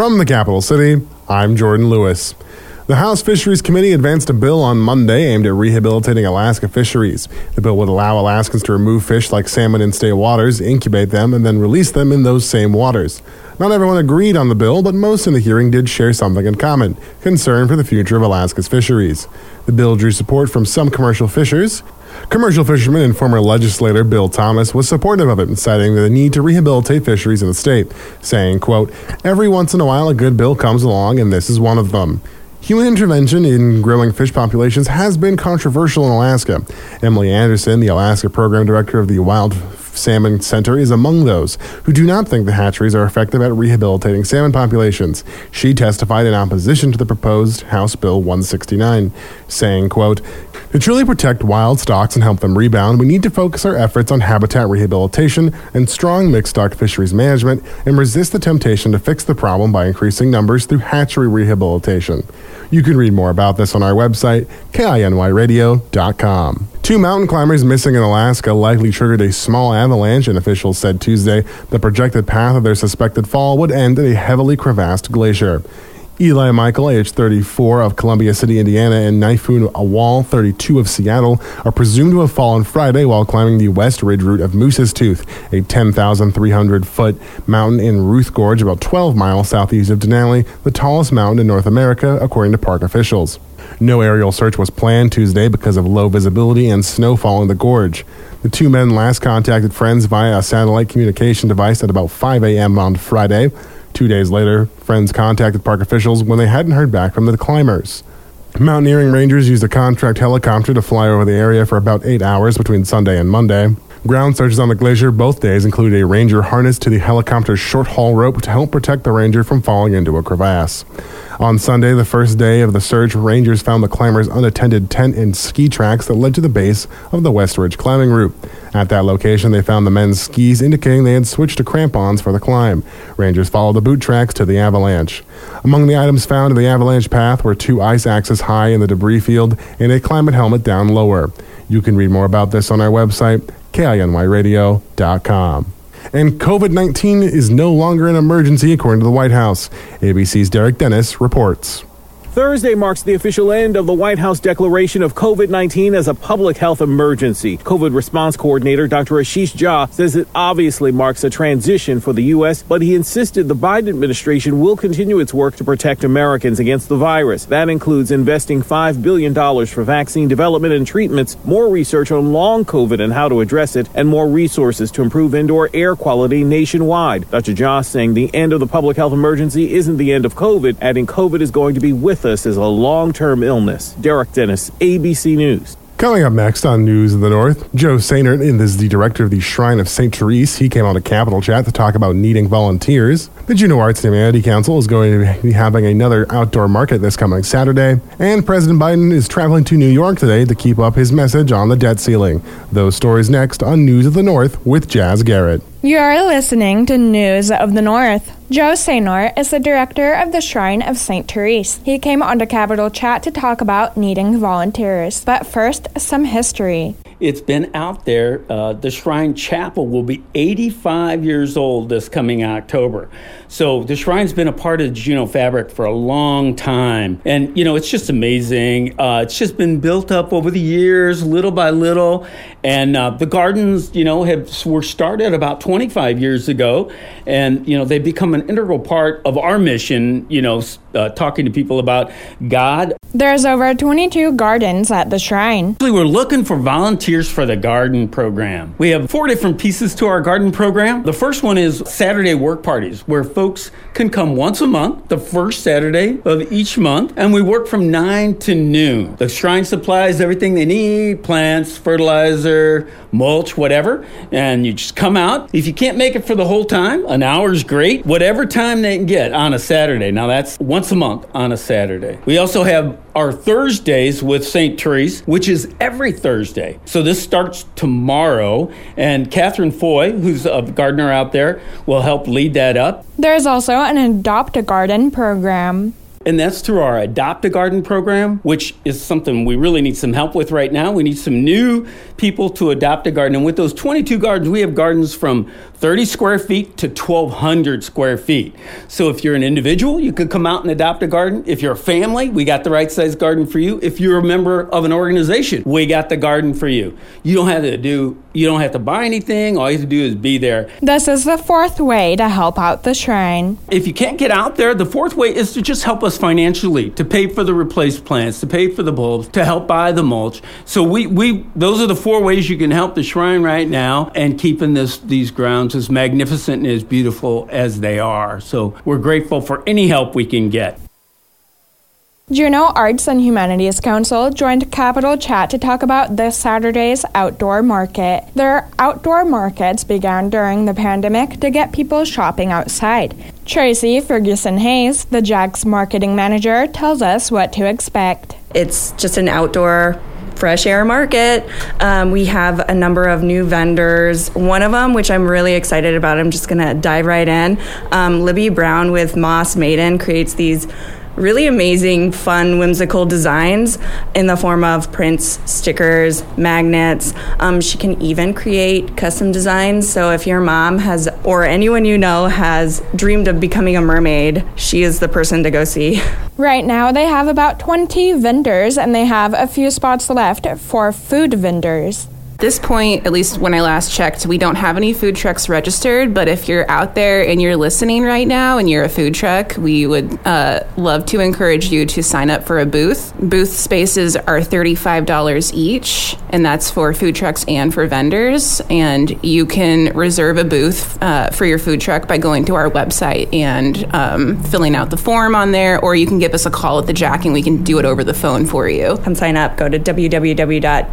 From the capital city, I'm Jordan Lewis. The House Fisheries Committee advanced a bill on Monday aimed at rehabilitating Alaska fisheries. The bill would allow Alaskans to remove fish like salmon in state waters, incubate them, and then release them in those same waters. Not everyone agreed on the bill, but most in the hearing did share something in common concern for the future of Alaska's fisheries. The bill drew support from some commercial fishers. Commercial fisherman and former legislator Bill Thomas was supportive of it, citing the need to rehabilitate fisheries in the state, saying, quote, Every once in a while a good bill comes along, and this is one of them. Human intervention in growing fish populations has been controversial in Alaska. Emily Anderson, the Alaska program director of the Wild Salmon Center, is among those who do not think the hatcheries are effective at rehabilitating salmon populations. She testified in opposition to the proposed House Bill 169, saying, quote, to truly protect wild stocks and help them rebound, we need to focus our efforts on habitat rehabilitation and strong mixed stock fisheries management and resist the temptation to fix the problem by increasing numbers through hatchery rehabilitation. You can read more about this on our website, kinyradio.com. Two mountain climbers missing in Alaska likely triggered a small avalanche, and officials said Tuesday the projected path of their suspected fall would end at a heavily crevassed glacier. Eli Michael, age 34, of Columbia City, Indiana, and Naifun Awal, 32, of Seattle, are presumed to have fallen Friday while climbing the West Ridge route of Moose's Tooth, a 10,300 foot mountain in Ruth Gorge, about 12 miles southeast of Denali, the tallest mountain in North America, according to park officials. No aerial search was planned Tuesday because of low visibility and snowfall in the gorge. The two men last contacted friends via a satellite communication device at about 5 a.m. on Friday. Two days later, friends contacted park officials when they hadn't heard back from the climbers. Mountaineering rangers used a contract helicopter to fly over the area for about eight hours between Sunday and Monday. Ground searches on the glacier both days included a ranger harnessed to the helicopter's short haul rope to help protect the ranger from falling into a crevasse. On Sunday, the first day of the search, rangers found the climbers' unattended tent and ski tracks that led to the base of the West Ridge climbing route. At that location, they found the men's skis, indicating they had switched to crampons for the climb. Rangers followed the boot tracks to the avalanche. Among the items found in the avalanche path were two ice axes high in the debris field and a climate helmet down lower. You can read more about this on our website, kinyradio.com. And COVID 19 is no longer an emergency, according to the White House. ABC's Derek Dennis reports. Thursday marks the official end of the White House declaration of COVID 19 as a public health emergency. COVID response coordinator Dr. Ashish Jha says it obviously marks a transition for the U.S., but he insisted the Biden administration will continue its work to protect Americans against the virus. That includes investing $5 billion for vaccine development and treatments, more research on long COVID and how to address it, and more resources to improve indoor air quality nationwide. Dr. Jha saying the end of the public health emergency isn't the end of COVID, adding COVID is going to be with with us is a long term illness. Derek Dennis, ABC News. Coming up next on News of the North, Joe Sehnert is the director of the Shrine of St. Therese. He came on a Capital Chat to talk about needing volunteers. The Juneau Arts and Humanity Council is going to be having another outdoor market this coming Saturday. And President Biden is traveling to New York today to keep up his message on the debt ceiling. Those stories next on News of the North with Jazz Garrett. You're listening to News of the North. Joe Sehnert is the director of the Shrine of St. Therese. He came on to Capital Chat to talk about needing volunteers. But first, some history. It's been out there. Uh, the Shrine Chapel will be 85 years old this coming October. So the Shrine's been a part of the Juneau fabric for a long time. And, you know, it's just amazing. Uh, it's just been built up over the years, little by little. And uh, the gardens, you know, have were started about 25 years ago. And, you know, they've become an integral part of our mission, you know, uh, talking to people about God. There's over 22 gardens at the shrine. We're looking for volunteers for the garden program. We have four different pieces to our garden program. The first one is Saturday work parties, where folks can come once a month, the first Saturday of each month, and we work from 9 to noon. The shrine supplies everything they need plants, fertilizer, mulch, whatever, and you just come out. If you can't make it for the whole time, an hour's great, whatever time they can get on a Saturday. Now, that's once a month on a Saturday. We also have our Thursdays with St. Therese, which is every Thursday. So this starts tomorrow, and Catherine Foy, who's a gardener out there, will help lead that up. There's also an Adopt a Garden program. And that's through our Adopt a Garden program, which is something we really need some help with right now. We need some new people to adopt a garden. And with those 22 gardens, we have gardens from 30 square feet to 1,200 square feet. So if you're an individual, you could come out and adopt a garden. If you're a family, we got the right size garden for you. If you're a member of an organization, we got the garden for you. You don't have to do, you don't have to buy anything. All you have to do is be there. This is the fourth way to help out the shrine. If you can't get out there, the fourth way is to just help us financially, to pay for the replaced plants, to pay for the bulbs, to help buy the mulch. So we, we those are the four ways you can help the shrine right now and keeping this these grounds as magnificent and as beautiful as they are. So we're grateful for any help we can get. Juneau Arts and Humanities Council joined Capital Chat to talk about this Saturday's outdoor market. Their outdoor markets began during the pandemic to get people shopping outside. Tracy Ferguson Hayes, the Jack's marketing manager, tells us what to expect. It's just an outdoor fresh air market. Um, we have a number of new vendors. One of them, which I'm really excited about, I'm just going to dive right in. Um, Libby Brown with Moss Maiden creates these really amazing, fun, whimsical designs in the form of prints, stickers, magnets. Um, she can even create custom designs. So if your mom has, or anyone you know has dreamed of becoming a mermaid, she is the person to go see. Right now, they have about 20 vendors and they have a few spots left for food vendors this point, at least when I last checked, we don't have any food trucks registered. But if you're out there and you're listening right now and you're a food truck, we would uh, love to encourage you to sign up for a booth. Booth spaces are $35 each, and that's for food trucks and for vendors. And you can reserve a booth uh, for your food truck by going to our website and um, filling out the form on there, or you can give us a call at the Jack and we can do it over the phone for you. Come sign up. Go to www.jahc.org.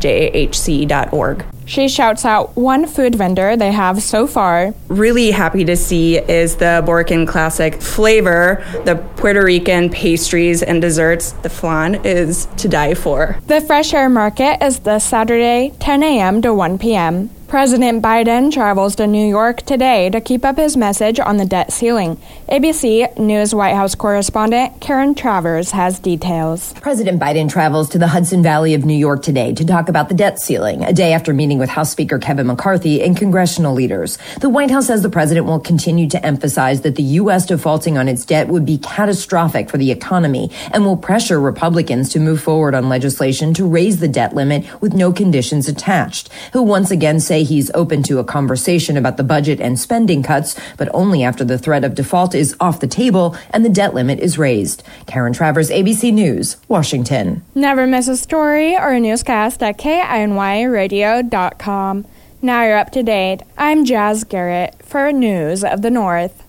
She shouts out one food vendor they have so far. Really happy to see is the Boricua Classic flavor, the Puerto Rican pastries and desserts. The flan is to die for. The Fresh Air Market is this Saturday, 10 a.m. to 1 p.m. President Biden travels to New York today to keep up his message on the debt ceiling. ABC News White House correspondent Karen Travers has details. President Biden travels to the Hudson Valley of New York today to talk about the debt ceiling, a day after meeting with House Speaker Kevin McCarthy and congressional leaders. The White House says the president will continue to emphasize that the U.S. defaulting on its debt would be catastrophic for the economy and will pressure Republicans to move forward on legislation to raise the debt limit with no conditions attached. He'll once again say say he's open to a conversation about the budget and spending cuts, but only after the threat of default is off the table and the debt limit is raised. Karen Travers, ABC News, Washington. Never miss a story or a newscast at KINYradio.com. Now you're up to date. I'm Jazz Garrett for News of the North.